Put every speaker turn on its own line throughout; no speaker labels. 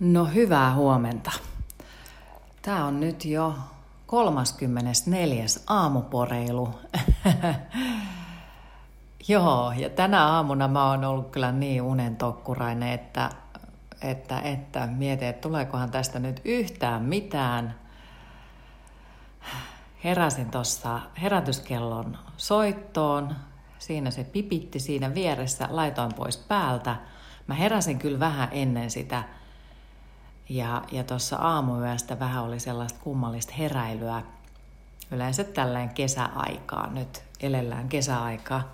No hyvää huomenta. Tämä on nyt jo 34. aamuporeilu. Joo, ja tänä aamuna mä oon ollut kyllä niin unen tokkurainen, että, että, että mietin, että tuleekohan tästä nyt yhtään mitään. Heräsin tuossa herätyskellon soittoon. Siinä se pipitti siinä vieressä, laitoin pois päältä. Mä heräsin kyllä vähän ennen sitä – ja, ja tuossa aamuyöstä vähän oli sellaista kummallista heräilyä. Yleensä tällainen kesäaikaa, nyt elellään kesäaikaa,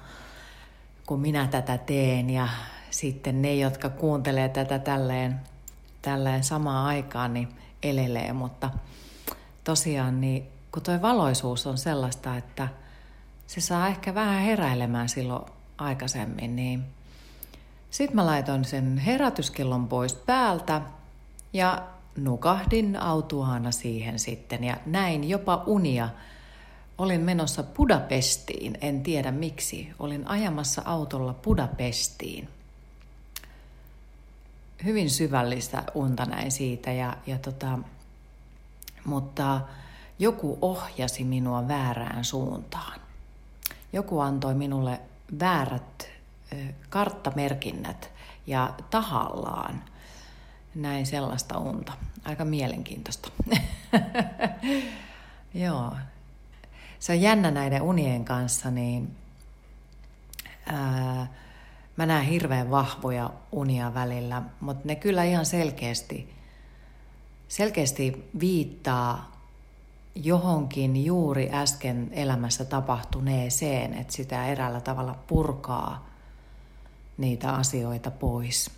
kun minä tätä teen. Ja sitten ne, jotka kuuntelee tätä tälleen, tälleen samaan aikaan, niin elelee. Mutta tosiaan, niin kun tuo valoisuus on sellaista, että se saa ehkä vähän heräilemään silloin aikaisemmin, niin sitten mä laitoin sen herätyskellon pois päältä – ja nukahdin autuaana siihen sitten ja näin jopa unia. Olin menossa Budapestiin, en tiedä miksi. Olin ajamassa autolla Budapestiin. Hyvin syvällistä unta näin siitä, ja, ja tota, mutta joku ohjasi minua väärään suuntaan. Joku antoi minulle väärät karttamerkinnät ja tahallaan – näin sellaista unta. Aika mielenkiintoista. Joo. Se on jännä näiden unien kanssa, niin ää, mä näen hirveän vahvoja unia välillä, mutta ne kyllä ihan selkeästi, selkeästi viittaa johonkin juuri äsken elämässä tapahtuneeseen, että sitä eräällä tavalla purkaa niitä asioita pois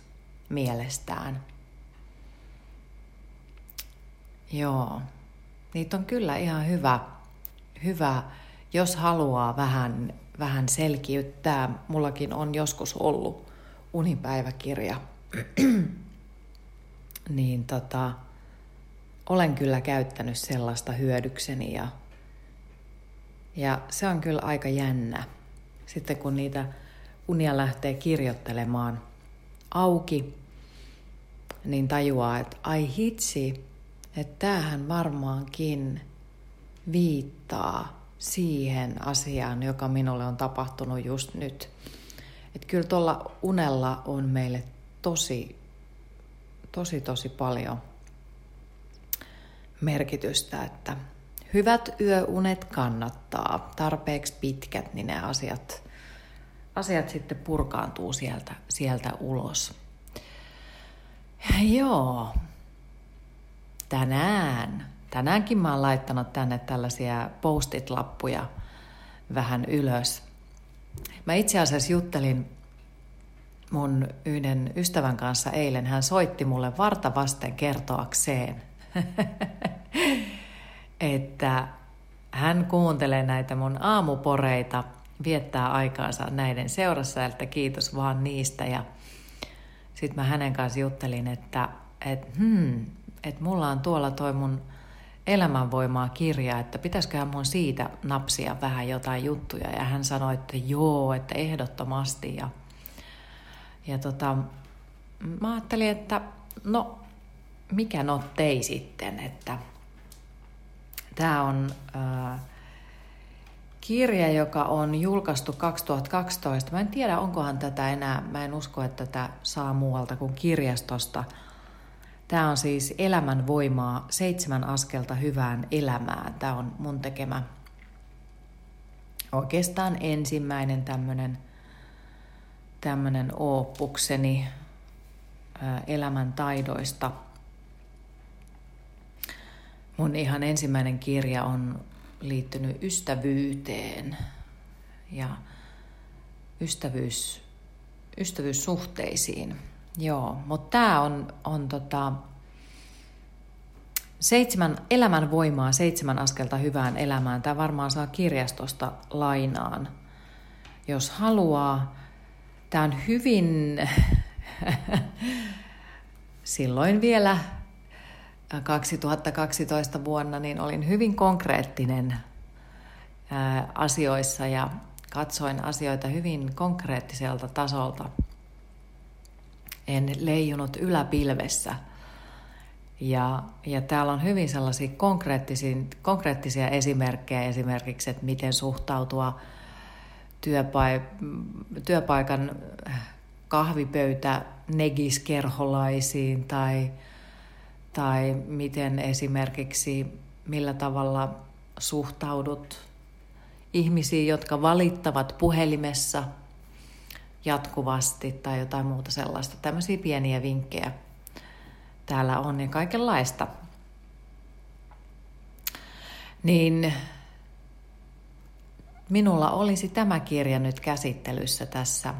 mielestään. Joo, niitä on kyllä ihan hyvä, hyvä jos haluaa vähän, vähän selkiyttää. Mullakin on joskus ollut unipäiväkirja. niin tota, olen kyllä käyttänyt sellaista hyödykseni ja, ja se on kyllä aika jännä. Sitten kun niitä unia lähtee kirjoittelemaan auki, niin tajuaa, että ai hitsi, että tämähän varmaankin viittaa siihen asiaan, joka minulle on tapahtunut just nyt. Että kyllä tuolla unella on meille tosi, tosi, tosi paljon merkitystä, että hyvät yöunet kannattaa. Tarpeeksi pitkät, niin ne asiat, asiat sitten purkaantuu sieltä, sieltä ulos. Joo, tänään, tänäänkin mä oon laittanut tänne tällaisia postit-lappuja vähän ylös. Mä itse asiassa juttelin mun yhden ystävän kanssa eilen. Hän soitti mulle varta vasten kertoakseen, että hän kuuntelee näitä mun aamuporeita, viettää aikaansa näiden seurassa, että kiitos vaan niistä. Ja sitten mä hänen kanssa juttelin, että et, hmm, että mulla on tuolla toi mun elämänvoimaa kirja, että pitäisiköhän mun siitä napsia vähän jotain juttuja. Ja hän sanoi, että joo, että ehdottomasti. Ja, ja tota, mä ajattelin, että no, mikä no tei sitten, että tämä on äh, kirja, joka on julkaistu 2012. Mä en tiedä, onkohan tätä enää, mä en usko, että tätä saa muualta kuin kirjastosta – Tämä on siis Elämän voimaa, seitsemän askelta hyvään elämään. Tämä on mun tekemä oikeastaan ensimmäinen tämmöinen tämmöinen oppukseni elämän taidoista. Mun ihan ensimmäinen kirja on liittynyt ystävyyteen ja ystävyys, ystävyyssuhteisiin. Joo, mutta tämä on, on tota, seitsemän elämän voimaa, seitsemän askelta hyvään elämään. Tämä varmaan saa kirjastosta lainaan, jos haluaa. Tämä on hyvin, silloin vielä 2012 vuonna, niin olin hyvin konkreettinen asioissa ja katsoin asioita hyvin konkreettiselta tasolta – en leijunut yläpilvessä, Ja, ja täällä on hyvin sellaisia konkreettisia, esimerkkejä esimerkiksi, että miten suhtautua työpai- työpaikan kahvipöytä negiskerholaisiin tai, tai miten esimerkiksi millä tavalla suhtaudut ihmisiin, jotka valittavat puhelimessa jatkuvasti tai jotain muuta sellaista. Tämmöisiä pieniä vinkkejä täällä on ja kaikenlaista. Niin minulla olisi tämä kirja nyt käsittelyssä tässä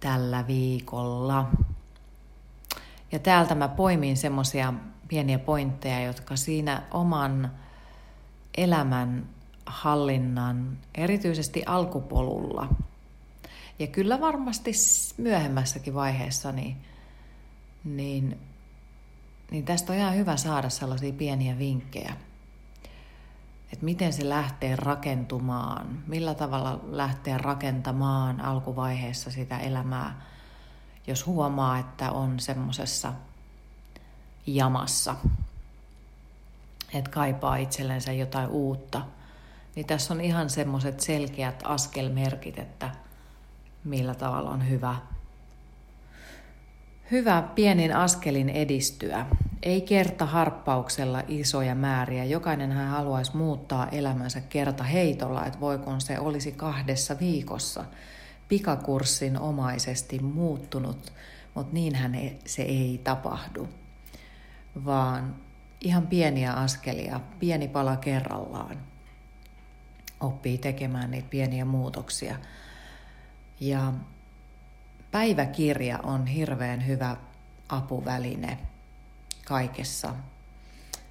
tällä viikolla. Ja täältä mä poimin semmosia pieniä pointteja, jotka siinä oman elämän hallinnan, erityisesti alkupolulla. Ja kyllä varmasti myöhemmässäkin vaiheessa, niin, niin, niin tästä on ihan hyvä saada sellaisia pieniä vinkkejä. Että miten se lähtee rakentumaan, millä tavalla lähtee rakentamaan alkuvaiheessa sitä elämää, jos huomaa, että on semmoisessa jamassa, että kaipaa itsellensä jotain uutta – niin tässä on ihan semmoiset selkeät askelmerkit, että millä tavalla on hyvä, hyvä pienin askelin edistyä. Ei kerta harppauksella isoja määriä. Jokainen hän haluaisi muuttaa elämänsä kerta heitolla, että voiko se olisi kahdessa viikossa pikakurssin omaisesti muuttunut, mutta niinhän se ei tapahdu, vaan ihan pieniä askelia, pieni pala kerrallaan oppii tekemään niitä pieniä muutoksia. Ja päiväkirja on hirveän hyvä apuväline kaikessa.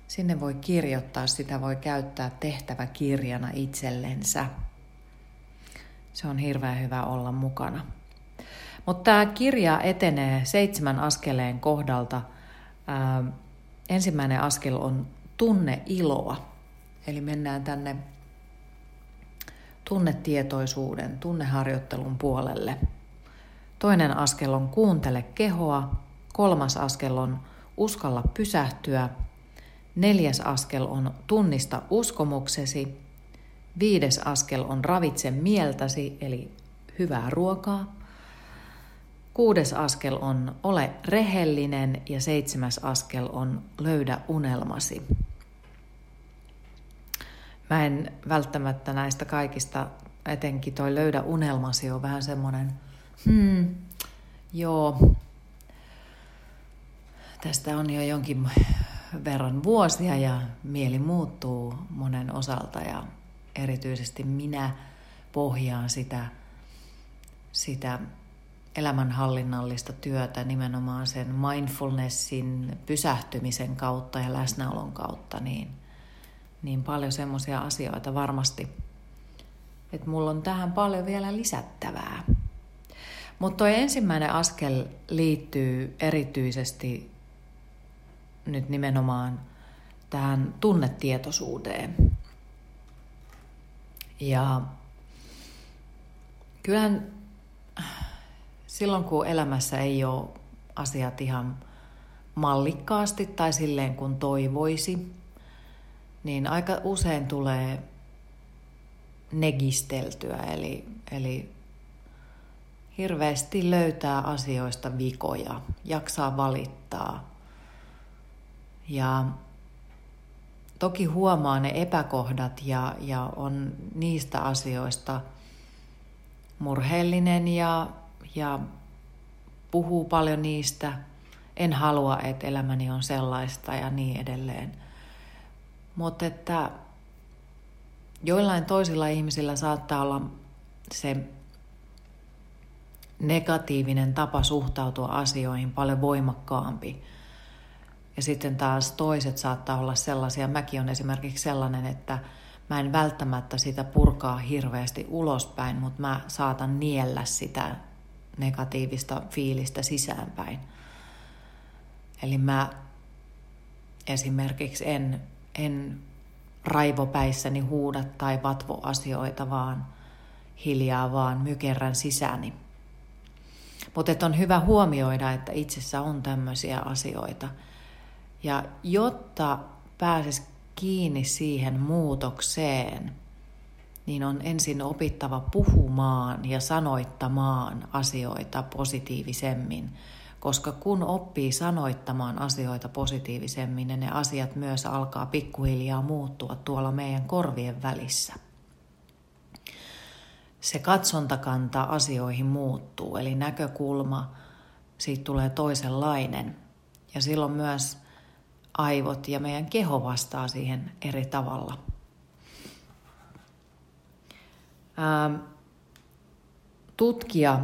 Sinne voi kirjoittaa, sitä voi käyttää tehtäväkirjana itsellensä. Se on hirveän hyvä olla mukana. Mutta tämä kirja etenee seitsemän askeleen kohdalta. Ää, ensimmäinen askel on tunne iloa. Eli mennään tänne tunnetietoisuuden, tunneharjoittelun puolelle. Toinen askel on kuuntele kehoa, kolmas askel on uskalla pysähtyä, neljäs askel on tunnista uskomuksesi, viides askel on ravitse mieltäsi, eli hyvää ruokaa, kuudes askel on ole rehellinen ja seitsemäs askel on löydä unelmasi. Mä en välttämättä näistä kaikista, etenkin toi löydä unelmasi on vähän semmoinen, hmm, joo, tästä on jo jonkin verran vuosia ja mieli muuttuu monen osalta ja erityisesti minä pohjaan sitä, sitä elämänhallinnallista työtä nimenomaan sen mindfulnessin pysähtymisen kautta ja läsnäolon kautta, niin – niin paljon semmoisia asioita varmasti, että mulla on tähän paljon vielä lisättävää. Mutta tuo ensimmäinen askel liittyy erityisesti nyt nimenomaan tähän tunnetietoisuuteen. Ja kyllähän silloin, kun elämässä ei ole asiat ihan mallikkaasti tai silleen kun toivoisi, niin aika usein tulee negisteltyä, eli, eli hirveästi löytää asioista vikoja, jaksaa valittaa. Ja toki huomaa ne epäkohdat ja, ja on niistä asioista murheellinen ja, ja puhuu paljon niistä. En halua, että elämäni on sellaista ja niin edelleen. Mutta että joillain toisilla ihmisillä saattaa olla se negatiivinen tapa suhtautua asioihin paljon voimakkaampi. Ja sitten taas toiset saattaa olla sellaisia, mäkin on esimerkiksi sellainen, että mä en välttämättä sitä purkaa hirveästi ulospäin, mutta mä saatan niellä sitä negatiivista fiilistä sisäänpäin. Eli mä esimerkiksi en en raivopäissäni huuda tai vatvo asioita, vaan hiljaa vaan mykerrän sisäni. Mutta on hyvä huomioida, että itsessä on tämmöisiä asioita – Ja jotta pääsis kiinni siihen muutokseen, niin on ensin opittava puhumaan ja sanoittamaan asioita positiivisemmin. Koska kun oppii sanoittamaan asioita positiivisemmin, niin ne asiat myös alkaa pikkuhiljaa muuttua tuolla meidän korvien välissä. Se katsontakanta asioihin muuttuu, eli näkökulma, siitä tulee toisenlainen. Ja silloin myös aivot ja meidän keho vastaa siihen eri tavalla. Ähm, tutkija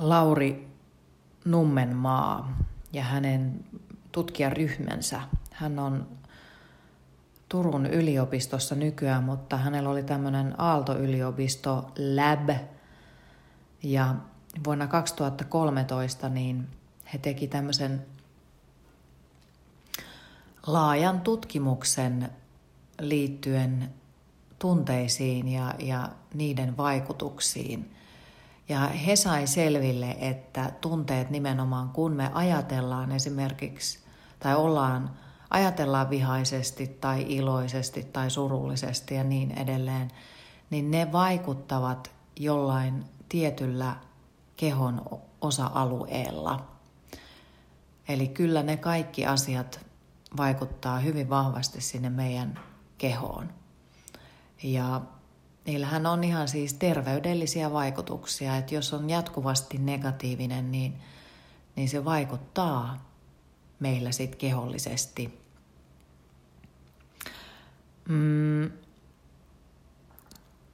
Lauri Nummenmaa ja hänen tutkijaryhmänsä, hän on Turun yliopistossa nykyään, mutta hänellä oli tämmöinen Aalto-yliopisto Lab. Ja vuonna 2013 niin he teki tämmöisen laajan tutkimuksen liittyen tunteisiin ja, ja niiden vaikutuksiin. Ja he sai selville, että tunteet nimenomaan kun me ajatellaan esimerkiksi tai ollaan, ajatellaan vihaisesti tai iloisesti tai surullisesti ja niin edelleen, niin ne vaikuttavat jollain tietyllä kehon osa-alueella. Eli kyllä ne kaikki asiat vaikuttaa hyvin vahvasti sinne meidän kehoon. Ja niillähän on ihan siis terveydellisiä vaikutuksia, että jos on jatkuvasti negatiivinen, niin, niin se vaikuttaa meillä sitten kehollisesti. Mm,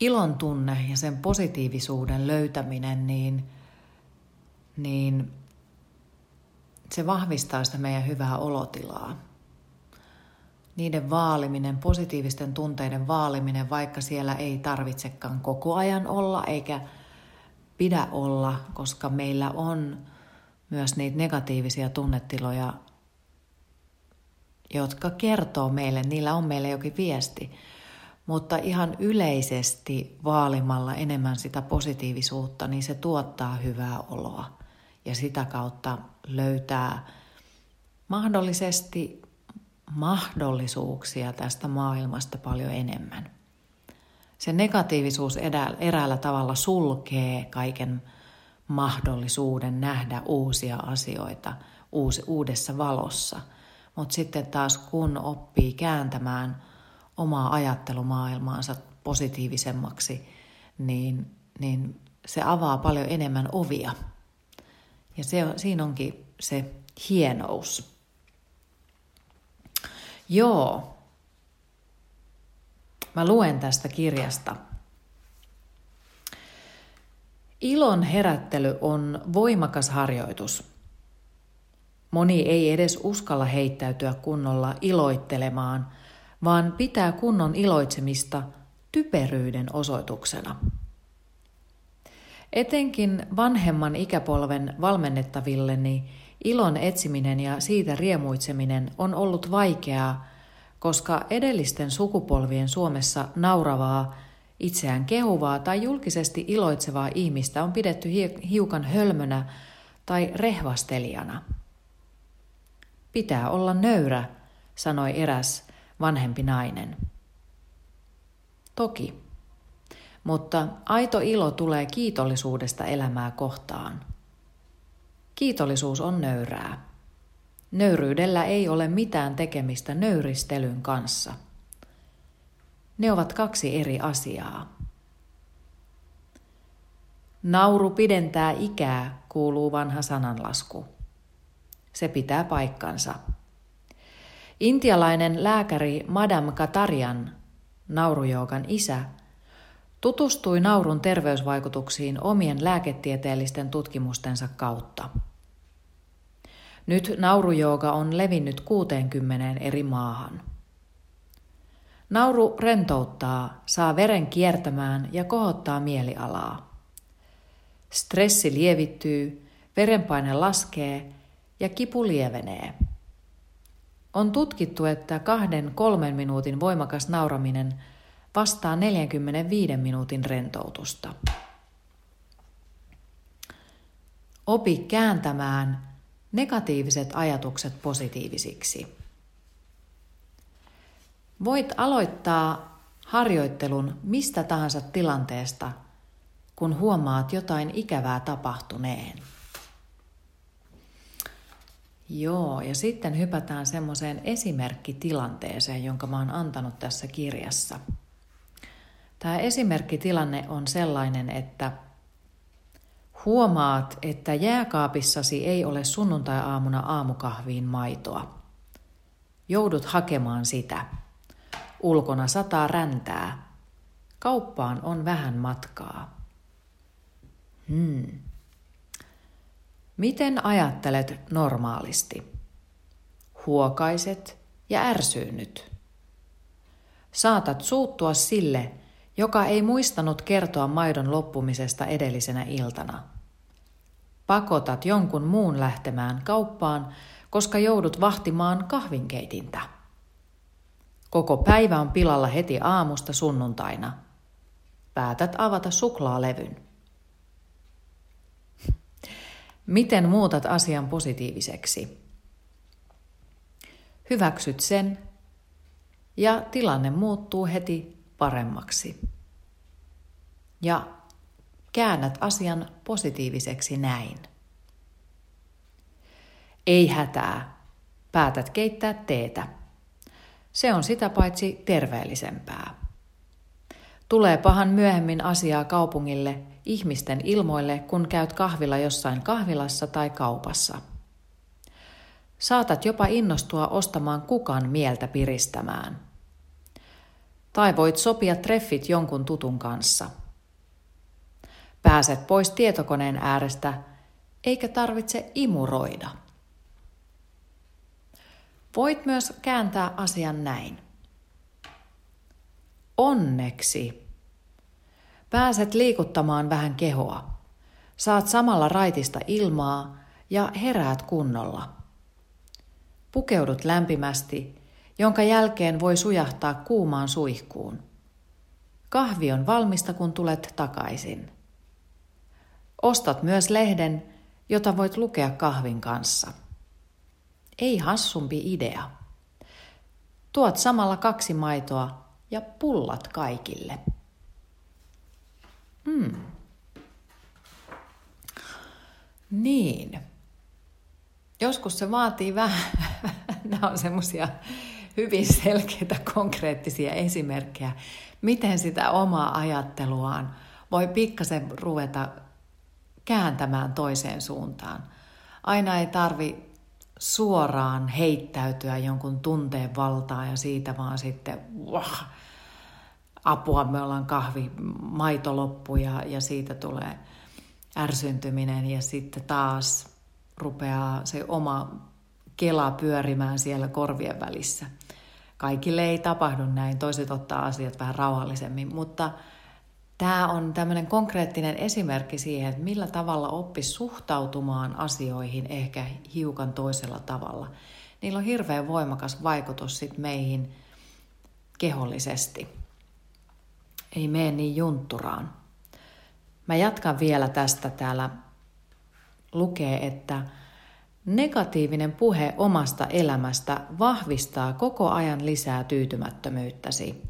ilon tunne ja sen positiivisuuden löytäminen, niin, niin se vahvistaa sitä meidän hyvää olotilaa niiden vaaliminen, positiivisten tunteiden vaaliminen, vaikka siellä ei tarvitsekaan koko ajan olla eikä pidä olla, koska meillä on myös niitä negatiivisia tunnetiloja, jotka kertoo meille, niillä on meille jokin viesti. Mutta ihan yleisesti vaalimalla enemmän sitä positiivisuutta, niin se tuottaa hyvää oloa. Ja sitä kautta löytää mahdollisesti mahdollisuuksia tästä maailmasta paljon enemmän. Se negatiivisuus eräällä tavalla sulkee kaiken mahdollisuuden nähdä uusia asioita uudessa valossa. Mutta sitten taas kun oppii kääntämään omaa ajattelumaailmaansa positiivisemmaksi, niin, niin se avaa paljon enemmän ovia. Ja se, siinä onkin se hienous. Joo. Mä luen tästä kirjasta. Ilon herättely on voimakas harjoitus. Moni ei edes uskalla heittäytyä kunnolla iloittelemaan, vaan pitää kunnon iloitsemista typeryyden osoituksena. Etenkin vanhemman ikäpolven valmennettavilleni Ilon etsiminen ja siitä riemuitseminen on ollut vaikeaa, koska edellisten sukupolvien Suomessa nauravaa, itseään kehuvaa tai julkisesti iloitsevaa ihmistä on pidetty hiukan hölmönä tai rehvastelijana. Pitää olla nöyrä, sanoi eräs vanhempi nainen. Toki, mutta aito ilo tulee kiitollisuudesta elämää kohtaan – Kiitollisuus on nöyrää. Nöyryydellä ei ole mitään tekemistä nöyristelyn kanssa. Ne ovat kaksi eri asiaa. Nauru pidentää ikää, kuuluu vanha sananlasku. Se pitää paikkansa. Intialainen lääkäri Madame Katarian, naurujoukan isä, tutustui naurun terveysvaikutuksiin omien lääketieteellisten tutkimustensa kautta. Nyt naurujooga on levinnyt 60 eri maahan. Nauru rentouttaa, saa veren kiertämään ja kohottaa mielialaa. Stressi lievittyy, verenpaine laskee ja kipu lievenee. On tutkittu, että kahden kolmen minuutin voimakas nauraminen – vastaa 45 minuutin rentoutusta. Opi kääntämään negatiiviset ajatukset positiivisiksi. Voit aloittaa harjoittelun mistä tahansa tilanteesta, kun huomaat jotain ikävää tapahtuneen. Joo, ja sitten hypätään semmoiseen esimerkkitilanteeseen, jonka mä oon antanut tässä kirjassa. Tämä esimerkkitilanne on sellainen, että huomaat, että jääkaapissasi ei ole sunnuntai-aamuna aamukahviin maitoa. Joudut hakemaan sitä. Ulkona sataa räntää. Kauppaan on vähän matkaa. Hmm. Miten ajattelet normaalisti? Huokaiset ja ärsyynnyt. Saatat suuttua sille, joka ei muistanut kertoa maidon loppumisesta edellisenä iltana. Pakotat jonkun muun lähtemään kauppaan, koska joudut vahtimaan kahvinkeitintä. Koko päivä on pilalla heti aamusta sunnuntaina. Päätät avata suklaalevyn. Miten muutat asian positiiviseksi? Hyväksyt sen ja tilanne muuttuu heti paremmaksi. Ja käännät asian positiiviseksi näin. Ei hätää. Päätät keittää teetä. Se on sitä paitsi terveellisempää. Tulee pahan myöhemmin asiaa kaupungille ihmisten ilmoille, kun käyt kahvilla jossain kahvilassa tai kaupassa. Saatat jopa innostua ostamaan kukan mieltä piristämään. Tai voit sopia treffit jonkun tutun kanssa. Pääset pois tietokoneen äärestä, eikä tarvitse imuroida. Voit myös kääntää asian näin. Onneksi pääset liikuttamaan vähän kehoa. Saat samalla raitista ilmaa ja heräät kunnolla. Pukeudut lämpimästi, jonka jälkeen voi sujahtaa kuumaan suihkuun. Kahvi on valmista, kun tulet takaisin. Ostat myös lehden, jota voit lukea kahvin kanssa. Ei hassumpi idea. Tuot samalla kaksi maitoa ja pullat kaikille. Hmm. Niin. Joskus se vaatii vähän, nämä on semmoisia hyvin selkeitä konkreettisia esimerkkejä, miten sitä omaa ajatteluaan voi pikkasen ruveta kääntämään toiseen suuntaan. Aina ei tarvi suoraan heittäytyä jonkun tunteen valtaan ja siitä vaan sitten wah, apua, me ollaan kahvi, maito loppu ja, ja siitä tulee ärsyntyminen ja sitten taas rupeaa se oma kela pyörimään siellä korvien välissä. Kaikille ei tapahdu näin, toiset ottaa asiat vähän rauhallisemmin, mutta tämä on tämmöinen konkreettinen esimerkki siihen, että millä tavalla oppi suhtautumaan asioihin ehkä hiukan toisella tavalla. Niillä on hirveän voimakas vaikutus sit meihin kehollisesti. Ei mene niin juntturaan. Mä jatkan vielä tästä täällä. Lukee, että negatiivinen puhe omasta elämästä vahvistaa koko ajan lisää tyytymättömyyttäsi.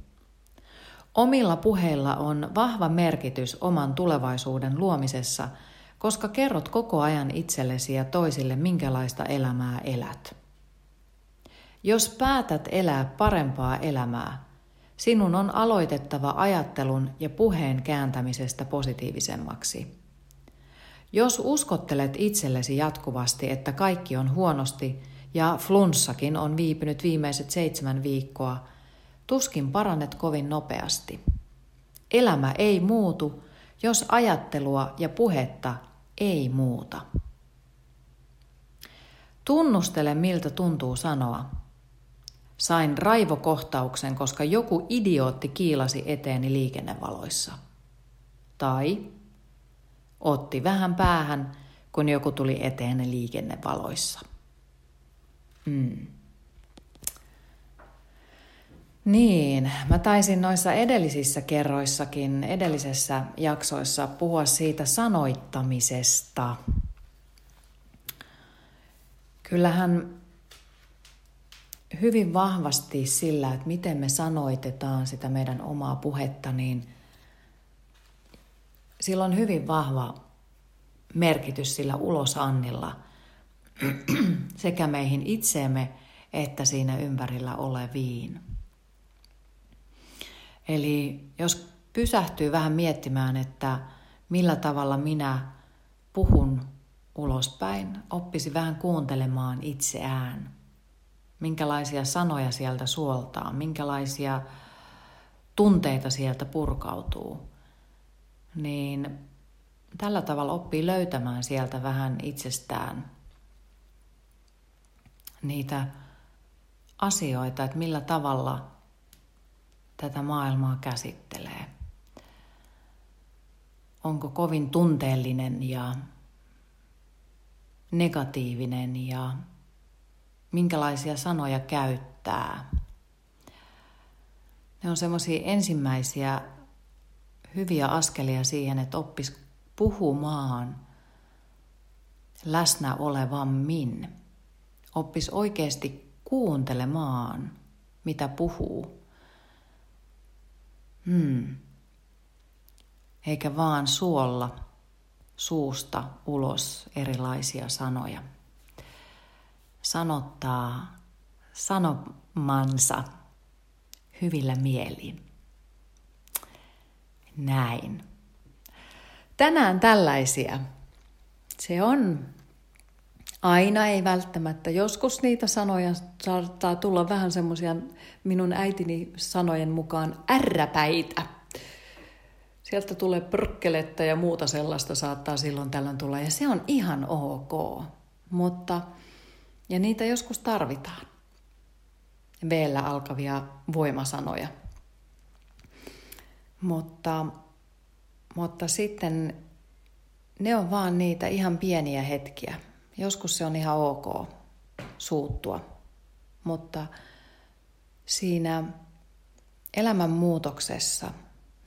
Omilla puheilla on vahva merkitys oman tulevaisuuden luomisessa, koska kerrot koko ajan itsellesi ja toisille, minkälaista elämää elät. Jos päätät elää parempaa elämää, sinun on aloitettava ajattelun ja puheen kääntämisestä positiivisemmaksi. Jos uskottelet itsellesi jatkuvasti, että kaikki on huonosti ja flunssakin on viipynyt viimeiset seitsemän viikkoa, tuskin parannet kovin nopeasti. Elämä ei muutu, jos ajattelua ja puhetta ei muuta. Tunnustele, miltä tuntuu sanoa. Sain raivokohtauksen, koska joku idiootti kiilasi eteeni liikennevaloissa. Tai otti vähän päähän, kun joku tuli eteen liikennevaloissa. Mm. Niin, mä taisin noissa edellisissä kerroissakin, edellisessä jaksoissa puhua siitä sanoittamisesta. kyllähän hyvin vahvasti sillä, että miten me sanoitetaan sitä meidän omaa puhetta, niin sillä on hyvin vahva merkitys sillä ulosannilla sekä meihin itseemme että siinä ympärillä oleviin. Eli jos pysähtyy vähän miettimään, että millä tavalla minä puhun ulospäin, oppisi vähän kuuntelemaan itseään. Minkälaisia sanoja sieltä suoltaa, minkälaisia tunteita sieltä purkautuu. Niin tällä tavalla oppii löytämään sieltä vähän itsestään niitä asioita, että millä tavalla tätä maailmaa käsittelee. Onko kovin tunteellinen ja negatiivinen ja minkälaisia sanoja käyttää. Ne on semmoisia ensimmäisiä hyviä askelia siihen, että oppis puhumaan läsnä olevammin. Oppis oikeasti kuuntelemaan, mitä puhuu. Hmm. Eikä vaan suolla suusta ulos erilaisia sanoja. Sanottaa sanomansa hyvillä mielin. Näin. Tänään tällaisia. Se on aina ei välttämättä. Joskus niitä sanoja saattaa tulla vähän semmoisia minun äitini sanojen mukaan ärräpäitä Sieltä tulee pörkkeletta ja muuta sellaista saattaa silloin tällöin tulla ja se on ihan ok. Mutta, ja niitä joskus tarvitaan. Veellä alkavia voimasanoja. Mutta, mutta sitten ne on vaan niitä ihan pieniä hetkiä. Joskus se on ihan ok suuttua, mutta siinä elämän muutoksessa –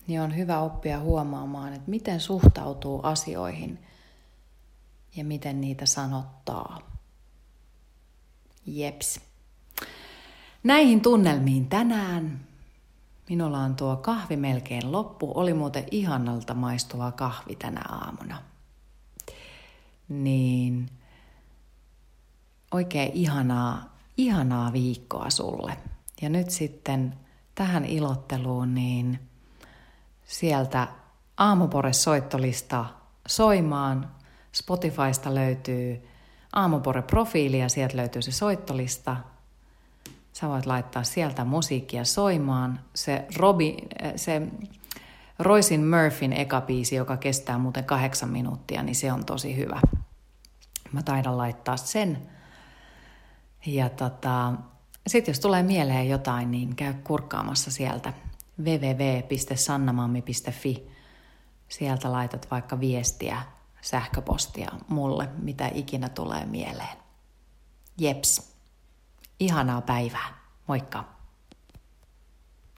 niin on hyvä oppia huomaamaan, että miten suhtautuu asioihin ja miten niitä sanottaa. Jeps. Näihin tunnelmiin tänään. Minulla on tuo kahvi melkein loppu. Oli muuten ihanalta maistuva kahvi tänä aamuna. Niin oikein ihanaa, ihanaa viikkoa sulle. Ja nyt sitten tähän ilotteluun, niin sieltä Aamupore-soittolista soimaan. Spotifysta löytyy Aamupore-profiili ja sieltä löytyy se soittolista. Sä voit laittaa sieltä musiikkia soimaan. Se, Robi, se Roisin Murphyn eka biisi, joka kestää muuten kahdeksan minuuttia, niin se on tosi hyvä. Mä taidan laittaa sen. Ja tota, sitten jos tulee mieleen jotain, niin käy kurkkaamassa sieltä www.sannamammi.fi. Sieltä laitat vaikka viestiä, sähköpostia mulle, mitä ikinä tulee mieleen. Jeps, ihanaa päivää. Moikka!